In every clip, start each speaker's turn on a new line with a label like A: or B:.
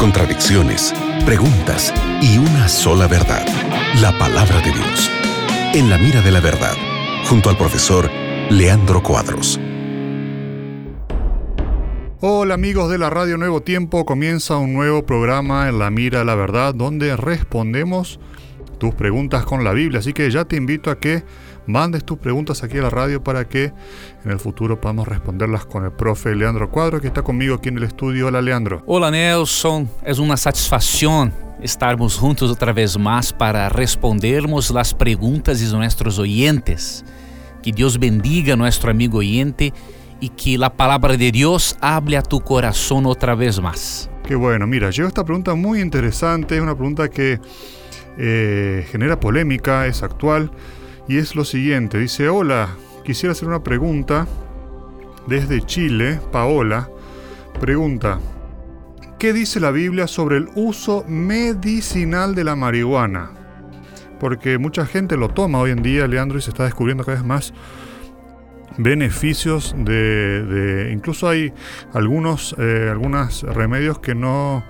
A: contradicciones, preguntas y una sola verdad, la palabra de Dios. En la mira de la verdad, junto al profesor Leandro Cuadros.
B: Hola amigos de la Radio Nuevo Tiempo, comienza un nuevo programa en la mira de la verdad donde respondemos tus preguntas con la Biblia, así que ya te invito a que mandes tus preguntas aquí a la radio para que en el futuro podamos responderlas con el profe Leandro Cuadro, que está conmigo aquí en el estudio. Hola, Leandro.
C: Hola, Nelson. Es una satisfacción estarmos juntos otra vez más para respondermos las preguntas de nuestros oyentes. Que Dios bendiga a nuestro amigo oyente y que la palabra de Dios hable a tu corazón otra vez más.
B: Qué bueno, mira, llegó esta pregunta muy interesante, es una pregunta que eh, genera polémica, es actual y es lo siguiente. Dice, hola, quisiera hacer una pregunta desde Chile, Paola. Pregunta, ¿qué dice la Biblia sobre el uso medicinal de la marihuana? Porque mucha gente lo toma hoy en día, Leandro, y se está descubriendo cada vez más beneficios de... incluso hay algunos eh, remedios que no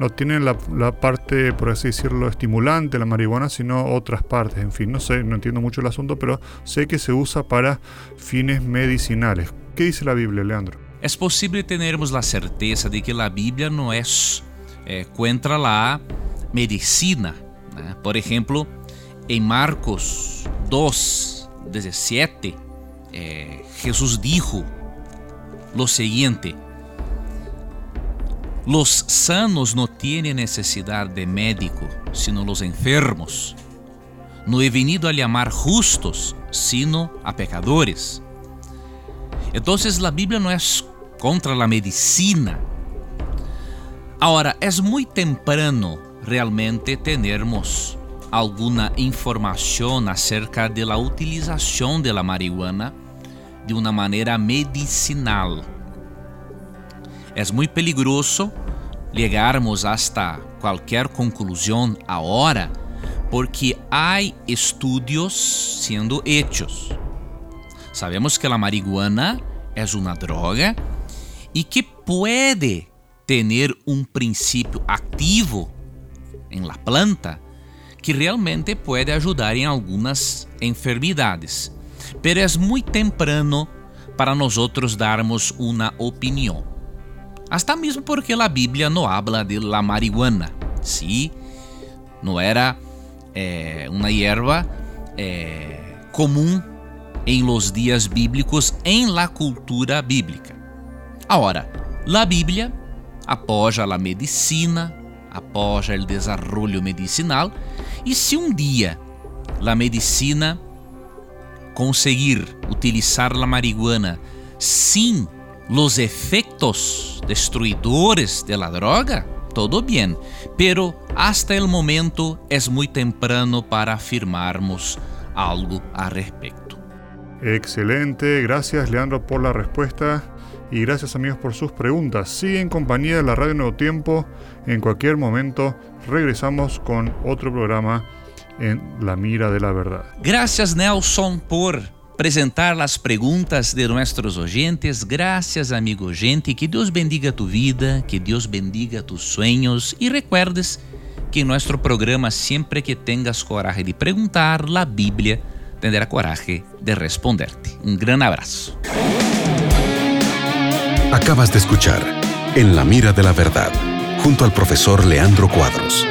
B: no tienen la, parte, por así decirlo, estimulante la marihuana, sino otras partes. En fin, no sé, no entiendo mucho el asunto, pero sé que se usa para fines medicinales. ¿Qué dice la Biblia, Leandro?
C: Es posible tenermos la certeza de que la Biblia no es eh, contra la medicina. Por ejemplo, en Marcos 2, 17, eh, Jesús dijo lo siguiente. Los sanos no tienen necesidad de médico, sino los enfermos. No he venido a llamar justos, sino a pecadores. Entonces la Biblia no es contra la medicina. Ahora, es muy temprano realmente tenermos alguna información acerca de la utilización de la marihuana de una manera medicinal é muito peligroso chegarmos hasta qualquer conclusão agora, porque há estudos sendo feitos. Sabemos que a marihuana é uma droga e que pode ter um princípio activo em la planta que realmente pode ajudar em algumas enfermidades, Pero é muito temprano para nós darmos uma opinião. Hasta mesmo porque a Bíblia não habla de la marihuana. Sí, não era eh, uma hierba eh, comum em los dias bíblicos em la cultura bíblica. Agora, la Bíblia apoia a medicina, apoia o desenvolvimento medicinal e se um dia a medicina conseguir utilizar a marihuana sem los efectos destruidores de la droga, todo bien, pero hasta el momento es muy temprano para afirmarmos algo al respecto.
B: Excelente, gracias Leandro por la respuesta y gracias amigos por sus preguntas. Sigue en compañía de la Radio Nuevo Tiempo, en cualquier momento regresamos con otro programa en La Mira de la Verdad.
C: Gracias Nelson por apresentar as perguntas de nossos oyentes. Graças, amigo oyente. Que Deus bendiga tu vida, que Deus bendiga tus sueños e recuerdes que em nosso programa, sempre que tengas coragem de perguntar, a Bíblia tendrá coragem de responderte. Um grande abraço.
A: Acabas de escuchar En la mira de la verdad, junto al profesor Leandro Cuadros.